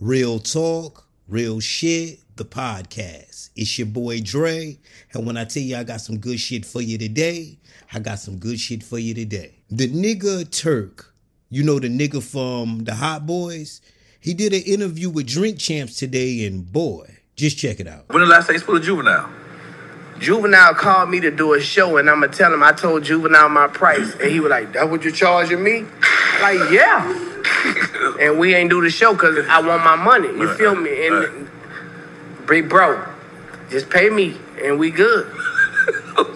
Real talk, real shit, the podcast. It's your boy Dre. And when I tell you I got some good shit for you today, I got some good shit for you today. The nigga Turk, you know the nigga from the Hot Boys, he did an interview with Drink Champs today, and boy, just check it out. When the last time you spoke to Juvenile? Juvenile called me to do a show, and I'ma tell him I told Juvenile my price, and he was like, "That what you charging me?" Like, yeah. and we ain't do the show because I want my money. You Right, feel me? And right. big bro, just pay me, and we good.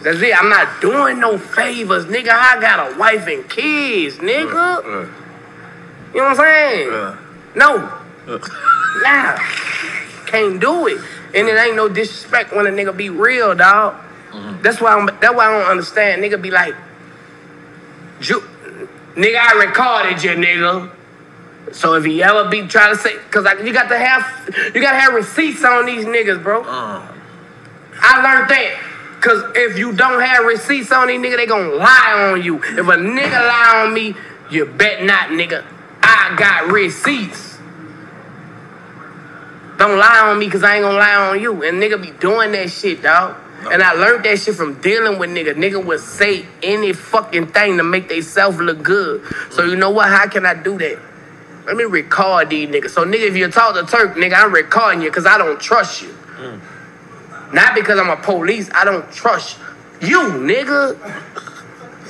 That's it. I'm not doing no favors, nigga. I got a wife and kids, nigga. You know what I'm saying? No. Nah. Can't do it. And it ain't no disrespect when a nigga be real, dog. Mm-hmm. That's why I'm, that's why I don't understand. Nigga be like, Ju- nigga, I recorded you, nigga. So if he ever be trying to say, cause I, you got to have, you gotta have receipts on these niggas, bro. Uh, I learned that. Cause if you don't have receipts on these nigga, they gonna lie on you. If a nigga lie on me, you bet not, nigga. I got receipts. Don't lie on me cause I ain't gonna lie on you. And nigga be doing that shit, dog. And I learned that shit from dealing with nigga. Nigga would say any fucking thing to make they self look good. So you know what? How can I do that? Let me record these niggas. So nigga, if you talk to Turk, nigga, I'm recording you because I don't trust you. Mm. Not because I'm a police, I don't trust you, nigga.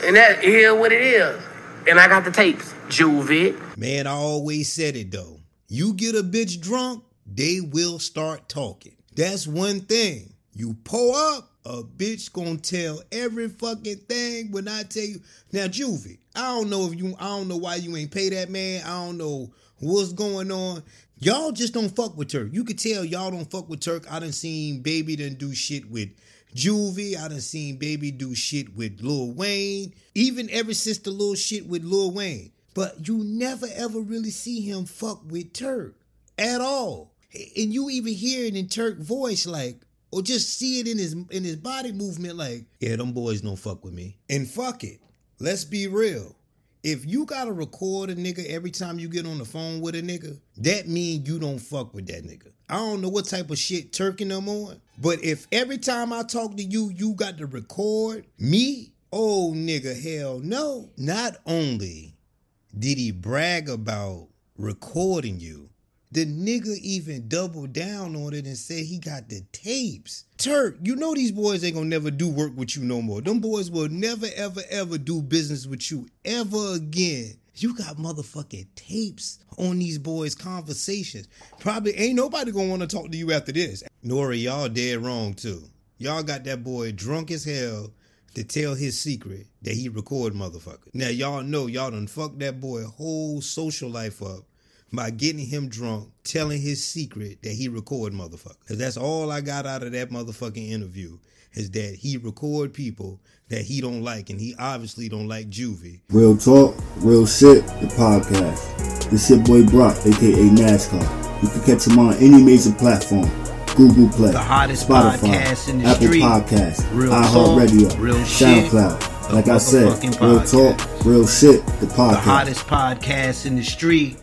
And that is what it is. And I got the tapes. Juvie. Man, I always said it though. You get a bitch drunk, they will start talking. That's one thing. You pull up, a bitch gonna tell every fucking thing when I tell you. Now, Juvie, I don't know if you, I don't know why you ain't pay that man. I don't know what's going on. Y'all just don't fuck with Turk. You could tell y'all don't fuck with Turk. I done seen Baby done do shit with Juvie. I done seen Baby do shit with Lil Wayne. Even ever since the little shit with Lil Wayne. But you never ever really see him fuck with Turk at all. And you even hear it in Turk voice like, or just see it in his in his body movement like, yeah, them boys don't fuck with me. And fuck it. Let's be real. If you gotta record a nigga every time you get on the phone with a nigga, that mean you don't fuck with that nigga. I don't know what type of shit Turk and them on, but if every time I talk to you, you got to record me, oh nigga, hell no. Not only did he brag about recording you, the nigga even doubled down on it and said he got the tapes. Turk, you know these boys ain't gonna never do work with you no more. Them boys will never, ever, ever do business with you ever again. You got motherfucking tapes on these boys' conversations. Probably ain't nobody gonna wanna talk to you after this. N.O.R.E., y'all dead wrong too. Y'all got that boy drunk as hell to tell his secret that he record motherfuckers. Now y'all know y'all done fucked that boy whole social life up by getting him drunk, telling his secret that he record motherfuckers. Cause that's all I got out of that motherfucking interview is that he record people that he don't like, and he obviously don't like Juvie. Real talk, real shit, the podcast. This your boy Brock, aka NASCAR. You can catch him on any major platform. Google Play, The hottest Spotify, podcast in the Apple street. Podcasts, Real iHeartRadio, real SoundCloud. the Like I said, real podcast. talk, real shit, the podcast. The hottest podcast in the street.